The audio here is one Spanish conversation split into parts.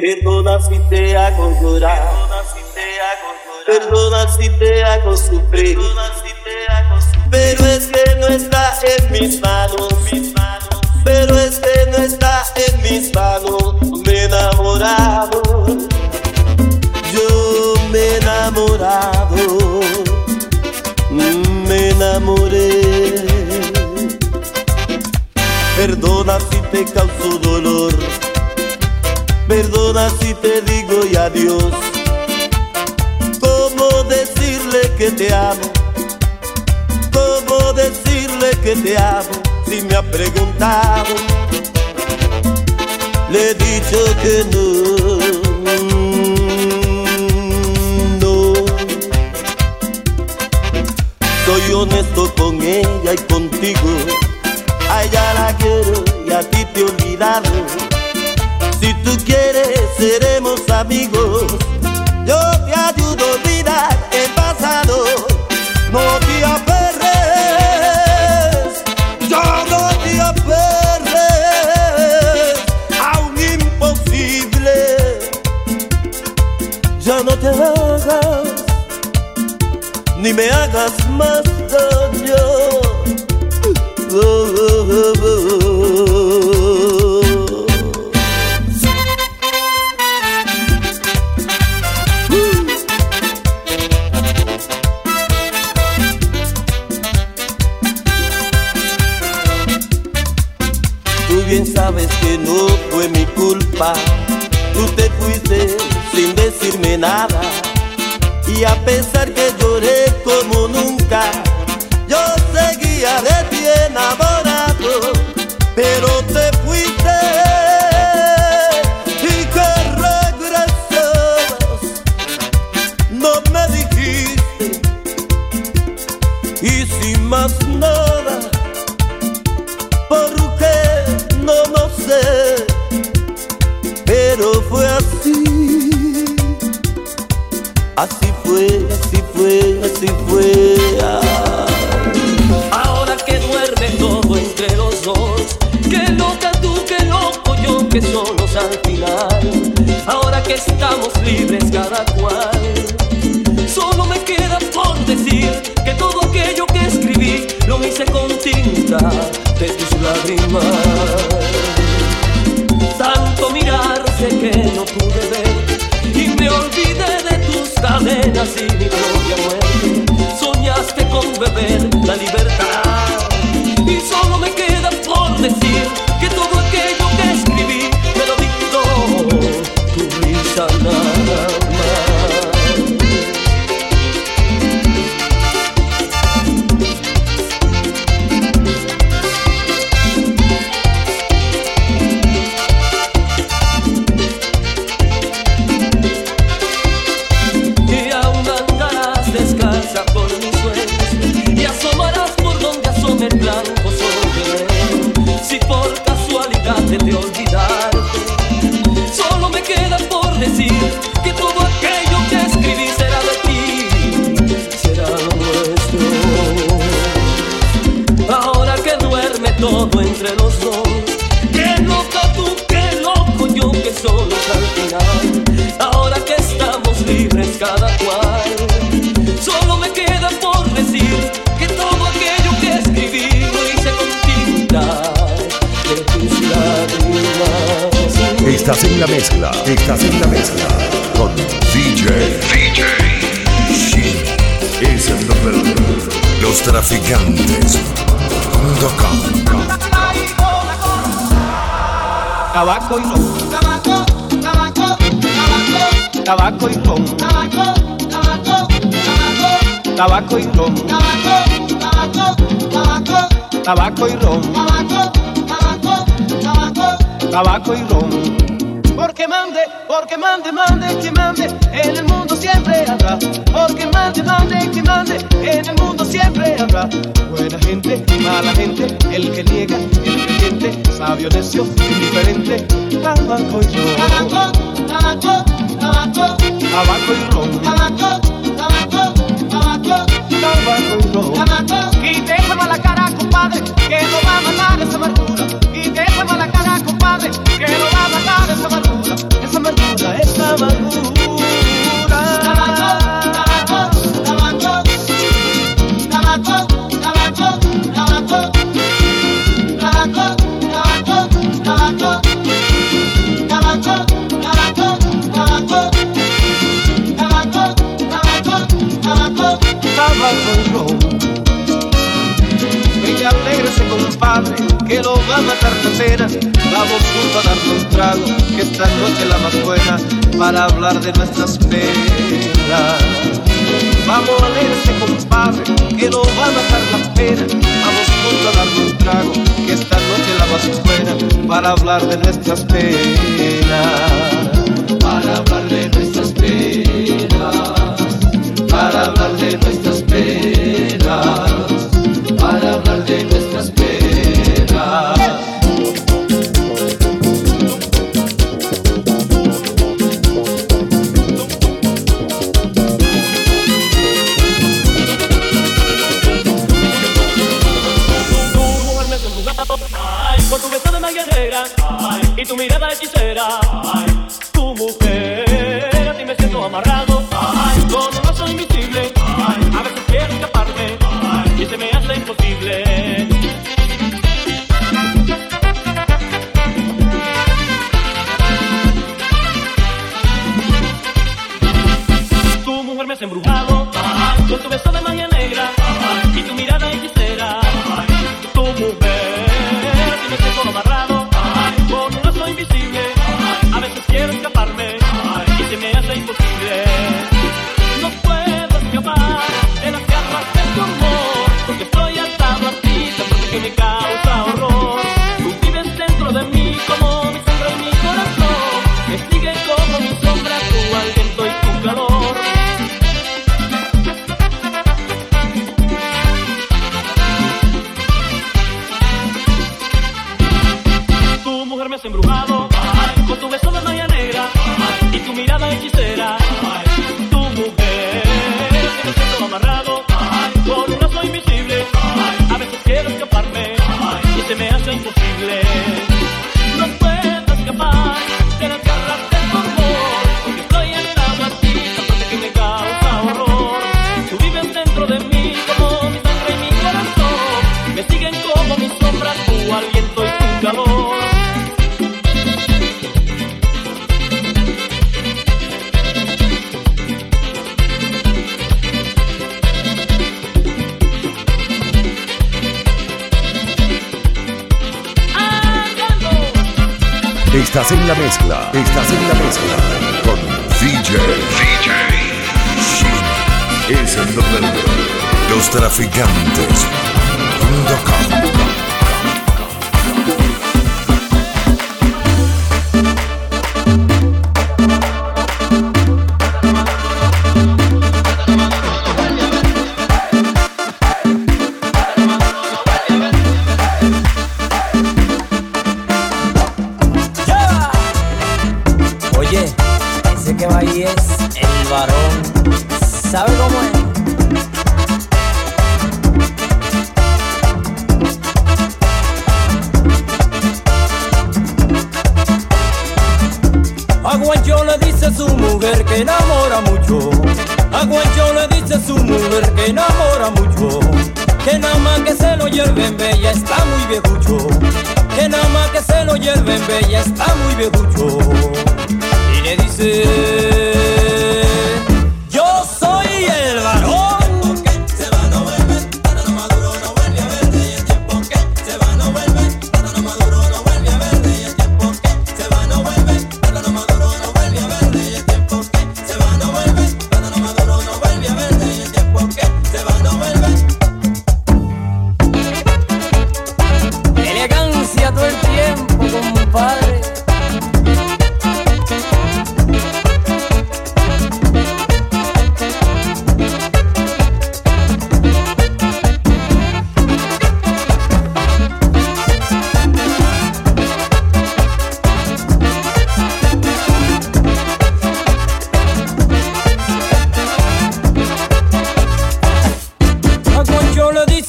Perdona si te hago llorar. Perdona si te hago sufrir. Pero es que no está en mis manos. Pero es que no está en mis manos. Me he enamorado. Yo me he enamorado. Me enamoré. Perdona si te causó dolor. Perdona si te digo y adiós. ¿Cómo decirle que te amo? ¿Cómo decirle que te amo? Si me ha preguntado, le he dicho que no. Soy honesto con ella y contigo. A ella la quiero y a ti te he olvidado. Si tú quieres, seremos amigos. Yo te ayudo a olvidar el pasado. No te aferres, yo no te aferres a un imposible. Ya no te hagas, ni me hagas más daño. Oh, oh, oh, estamos libres cada cual, solo me queda por decir que todo aquello que escribí lo hice con tinta de tus lágrimas. Tanto mirarse que no pude ver y me olvidé de tus cadenas y mi propia muerte. Soñaste con beber la libertad casualidad te de en la mezcla, estás en la mezcla con DJ. DJ. Es el número uno. Los traficantes. Tabaco y ron, Tabaco, tabaco, tabaco, tabaco y ron, tabaco, tabaco, tabaco, tabaco y ron, tabaco, tabaco, tabaco, tabaco y ron, tabaco, tabaco, tabaco. tabaco y ron. Porque mande, porque mande, mande, que mande, en el mundo siempre habrá. Porque mande, mande, que mande, en el mundo siempre habrá. Buena gente, mala gente, el que niega, el creyente, sabio, necio, indiferente, tabaco y ron. Tabaco, tabaco, tabaco, Tabaco y ron, tabaco, tabaco, tabaco, tabaco y ron. tabaco. Y que lo va a matar la pena. Vamos juntos a darnos trago, que esta noche es la más buena para hablar de nuestras penas. Vamos a leerse, compadre, que lo va a matar la pena. Vamos juntos a darnos trago, que esta noche la más buena para hablar de nuestras penas. Para hablar de nuestras penas. Para hablar de nuestras amarrado Estás en la mezcla, estás en la mezcla con DJ. DJ. Es el de los traficantes. ¡Ya! Enamora mucho. Que nada más que se lo lleven bella está muy viejucho. Que nada más que se lo lleven bella está muy viejucho. Y le dice,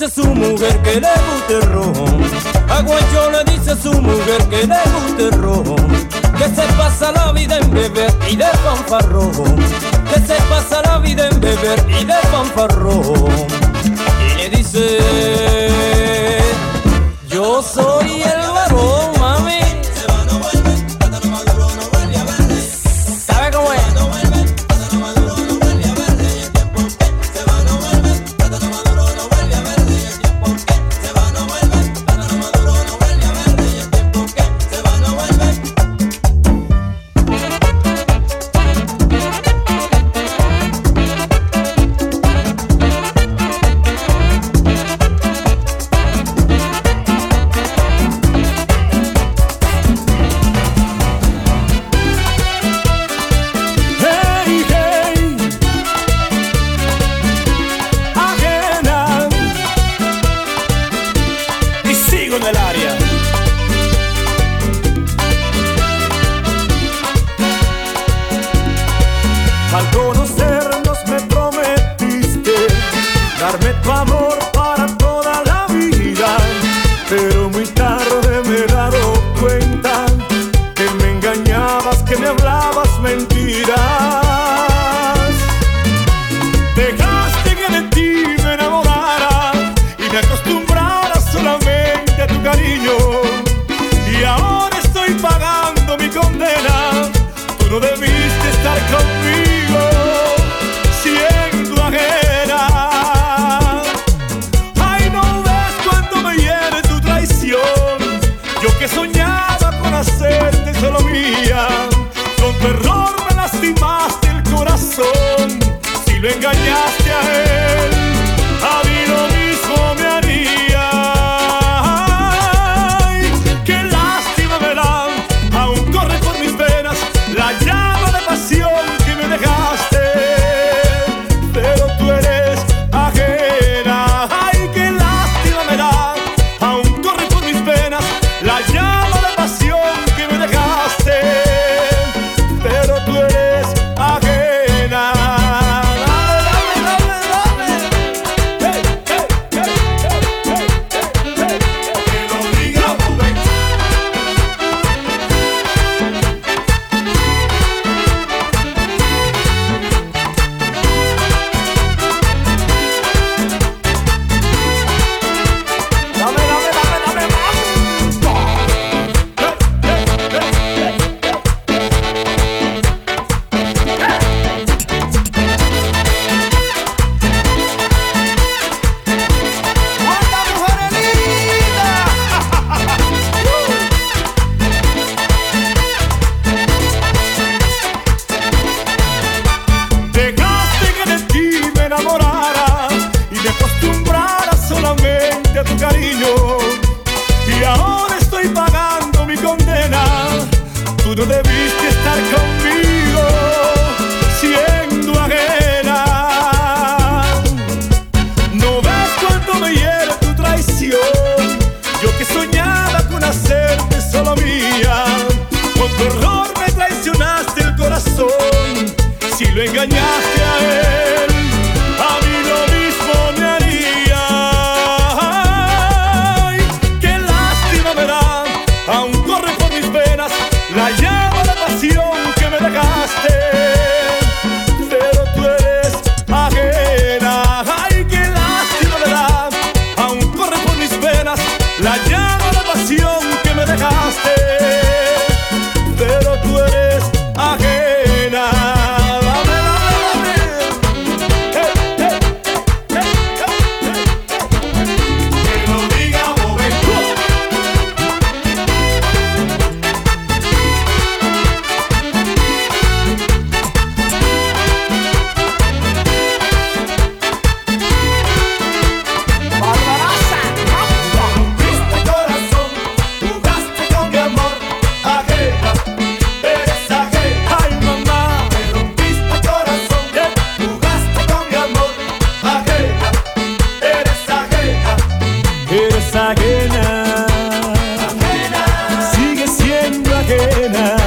dice su mujer que le gusta el ron. A le dice a su mujer que le gusta el ron. Que se pasa la vida en beber y de fanfarrón. Que se pasa la vida en beber y de fanfarrón. Y le dice, yo soy el mentiras. огня. Tú no debiste estar conmigo siendo ajena. No ves cuánto me hiere tu traición. Yo que soñaba con hacerte solo mía. Con tu horror me traicionaste el corazón. Si lo engañaste a লাগে না।